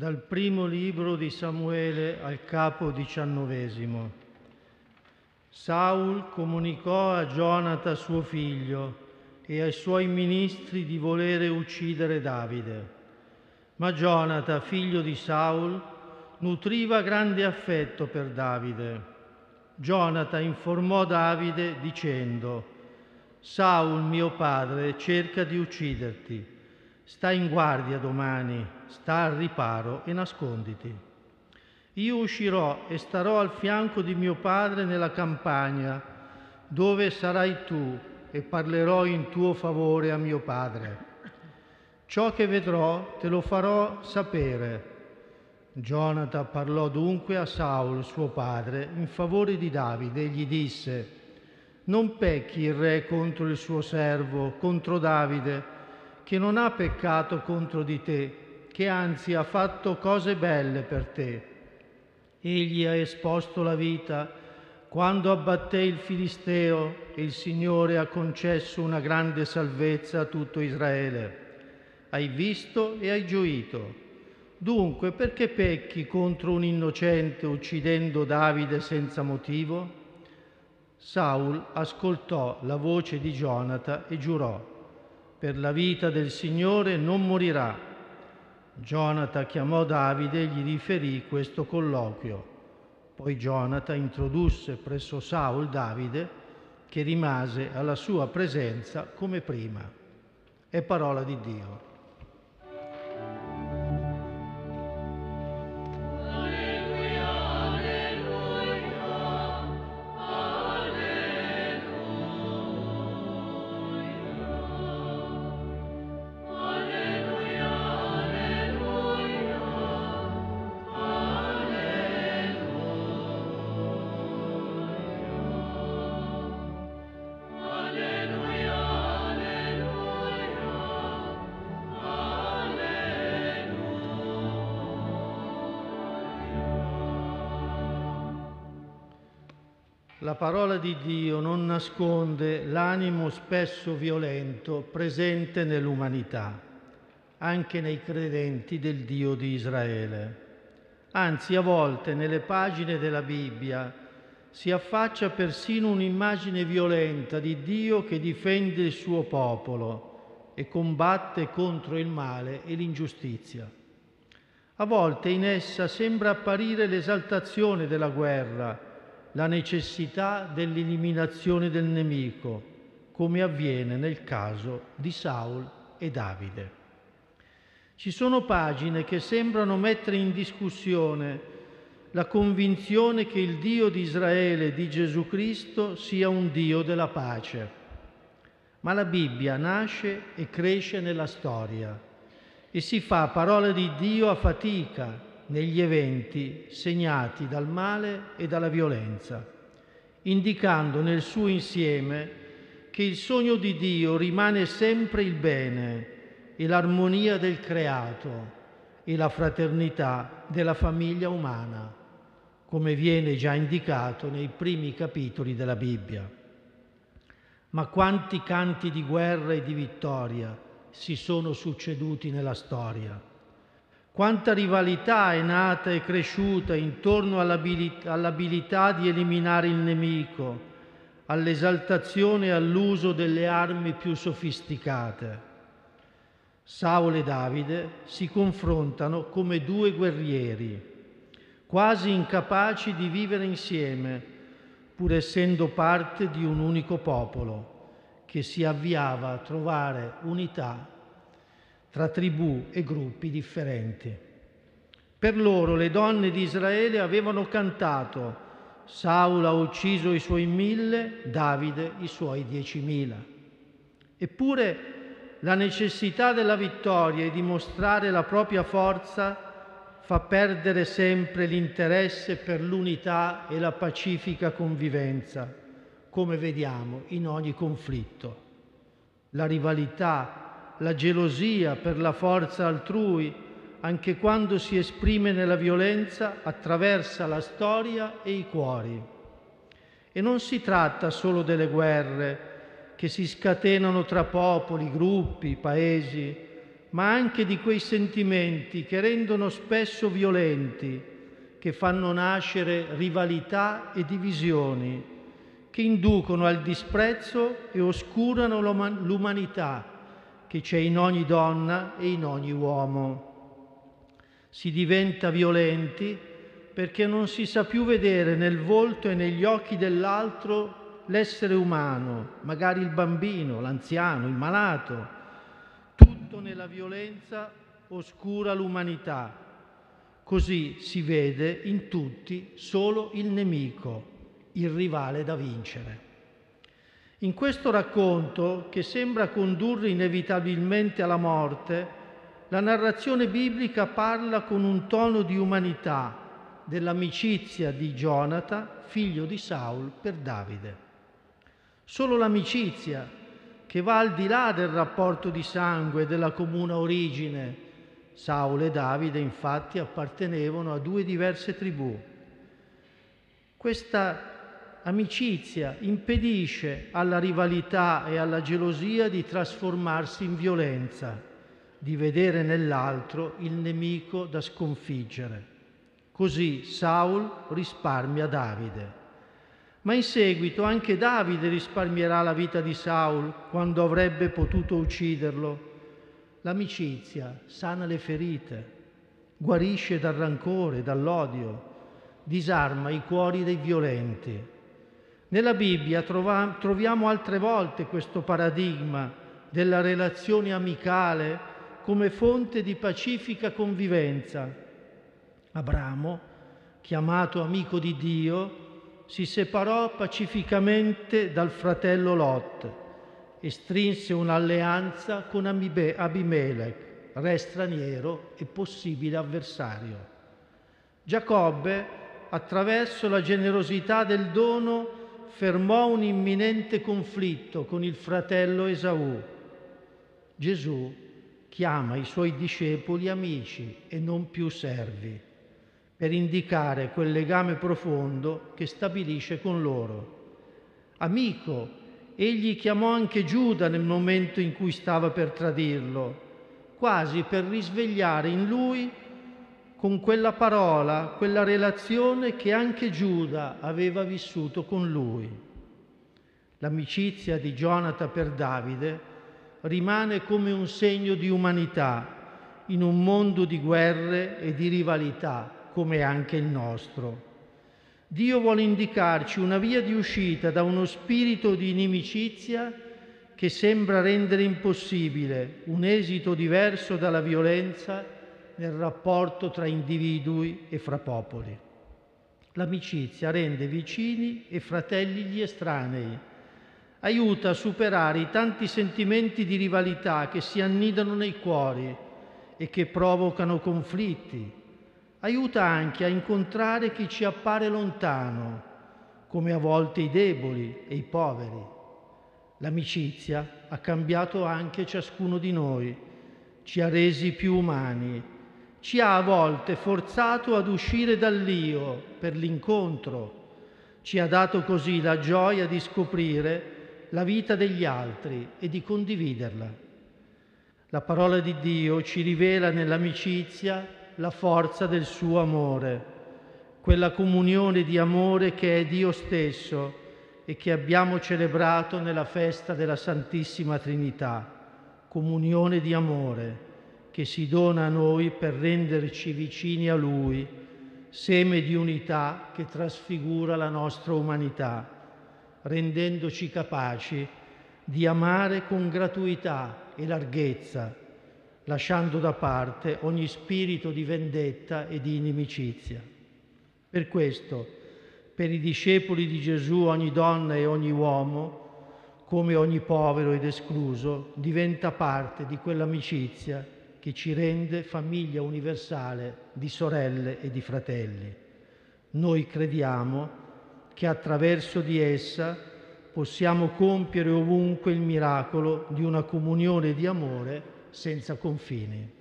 Dal primo libro di Samuele al capo diciannovesimo. Saul comunicò a Gionata suo figlio e ai suoi ministri di volere uccidere Davide. Ma Gionata, figlio di Saul, nutriva grande affetto per Davide. Gionata informò Davide dicendo, Saul mio padre cerca di ucciderti. Sta in guardia domani, sta al riparo e nasconditi. Io uscirò e starò al fianco di mio padre nella campagna, dove sarai tu, e parlerò in tuo favore a mio padre. Ciò che vedrò te lo farò sapere. Gionata parlò dunque a Saul, suo padre, in favore di Davide e gli disse, non pecchi il re contro il suo servo, contro Davide, che non ha peccato contro di te, che anzi ha fatto cose belle per te. Egli ha esposto la vita quando abbatté il Filisteo e il Signore ha concesso una grande salvezza a tutto Israele. Hai visto e hai gioito. Dunque, perché pecchi contro un innocente uccidendo Davide senza motivo? Saul ascoltò la voce di Gionata e giurò, per la vita del Signore non morirà. Gionata chiamò Davide e gli riferì questo colloquio. Poi Gionata introdusse presso Saul Davide, che rimase alla sua presenza come prima. È parola di Dio. La parola di Dio non nasconde l'animo spesso violento presente nell'umanità, anche nei credenti del Dio di Israele. Anzi, a volte nelle pagine della Bibbia si affaccia persino un'immagine violenta di Dio che difende il suo popolo e combatte contro il male e l'ingiustizia. A volte in essa sembra apparire l'esaltazione della guerra, la necessità dell'eliminazione del nemico, come avviene nel caso di Saul e Davide. Ci sono pagine che sembrano mettere in discussione la convinzione che il Dio di Israele, di Gesù Cristo, sia un Dio della pace. Ma la Bibbia nasce e cresce nella storia e si fa parola di Dio a fatica negli eventi segnati dal male e dalla violenza, indicando nel suo insieme che il sogno di Dio rimane sempre il bene e l'armonia del creato e la fraternità della famiglia umana, come viene già indicato nei primi capitoli della Bibbia. Ma quanti canti di guerra e di vittoria si sono succeduti nella storia quanta rivalità è nata e cresciuta intorno all'abilità di eliminare il nemico, all'esaltazione e all'uso delle armi più sofisticate. Saul e Davide si confrontano come due guerrieri, quasi incapaci di vivere insieme, pur essendo parte di un unico popolo che si avviava a trovare unità tra tribù e gruppi differenti. Per loro le donne di Israele avevano cantato Saul ha ucciso i suoi mille, Davide i suoi diecimila. Eppure la necessità della vittoria e di mostrare la propria forza fa perdere sempre l'interesse per l'unità e la pacifica convivenza, come vediamo in ogni conflitto. La rivalità la gelosia per la forza altrui, anche quando si esprime nella violenza, attraversa la storia e i cuori. E non si tratta solo delle guerre che si scatenano tra popoli, gruppi, paesi, ma anche di quei sentimenti che rendono spesso violenti, che fanno nascere rivalità e divisioni, che inducono al disprezzo e oscurano l'umanità che c'è in ogni donna e in ogni uomo. Si diventa violenti perché non si sa più vedere nel volto e negli occhi dell'altro l'essere umano, magari il bambino, l'anziano, il malato. Tutto nella violenza oscura l'umanità. Così si vede in tutti solo il nemico, il rivale da vincere. In questo racconto, che sembra condurre inevitabilmente alla morte, la narrazione biblica parla con un tono di umanità dell'amicizia di Jonathan, figlio di Saul, per Davide. Solo l'amicizia, che va al di là del rapporto di sangue della comune origine. Saul e Davide infatti appartenevano a due diverse tribù. Questa amicizia impedisce alla rivalità e alla gelosia di trasformarsi in violenza, di vedere nell'altro il nemico da sconfiggere. Così Saul risparmia Davide. Ma in seguito anche Davide risparmierà la vita di Saul quando avrebbe potuto ucciderlo. L'amicizia sana le ferite, guarisce dal rancore, dall'odio, disarma i cuori dei violenti. Nella Bibbia trova, troviamo altre volte questo paradigma della relazione amicale come fonte di pacifica convivenza Abramo, chiamato amico di Dio, si separò pacificamente dal fratello Lot e strinse un'alleanza con Abimelech, re straniero e possibile avversario. Giacobbe, attraverso la generosità del dono, fermò un imminente conflitto con il fratello Esaù. Gesù chiama i suoi discepoli amici e non più servi per indicare quel legame profondo che stabilisce con loro. Amico, egli chiamò anche Giuda nel momento in cui stava per tradirlo, quasi per risvegliare in lui con quella parola, quella relazione che anche Giuda aveva vissuto con lui. L'amicizia di Jonathan per Davide rimane come un segno di umanità in un mondo di guerre e di rivalità come anche il nostro. Dio vuole indicarci una via di uscita da uno spirito di inimicizia che sembra rendere impossibile un esito diverso dalla violenza nel rapporto tra individui e fra popoli. L'amicizia rende vicini e fratelli gli estranei, aiuta a superare i tanti sentimenti di rivalità che si annidano nei cuori e che provocano conflitti, aiuta anche a incontrare chi ci appare lontano, come a volte i deboli e i poveri. L'amicizia ha cambiato anche ciascuno di noi, ci ha resi più umani, ci ha a volte forzato ad uscire dall'io per l'incontro, ci ha dato così la gioia di scoprire la vita degli altri e di condividerla. La parola di Dio ci rivela nell'amicizia la forza del suo amore, quella comunione di amore che è Dio stesso e che abbiamo celebrato nella festa della Santissima Trinità, comunione di amore che si dona a noi per renderci vicini a Lui, seme di unità che trasfigura la nostra umanità, rendendoci capaci di amare con gratuità e larghezza lasciando da parte ogni spirito di vendetta e di inimicizia. Per questo, per i discepoli di Gesù, ogni donna e ogni uomo, come ogni povero ed escluso, diventa parte di quell'amicizia che ci rende famiglia universale di sorelle e di fratelli. Noi crediamo che attraverso di essa possiamo compiere ovunque il miracolo di una comunione di amore senza confini.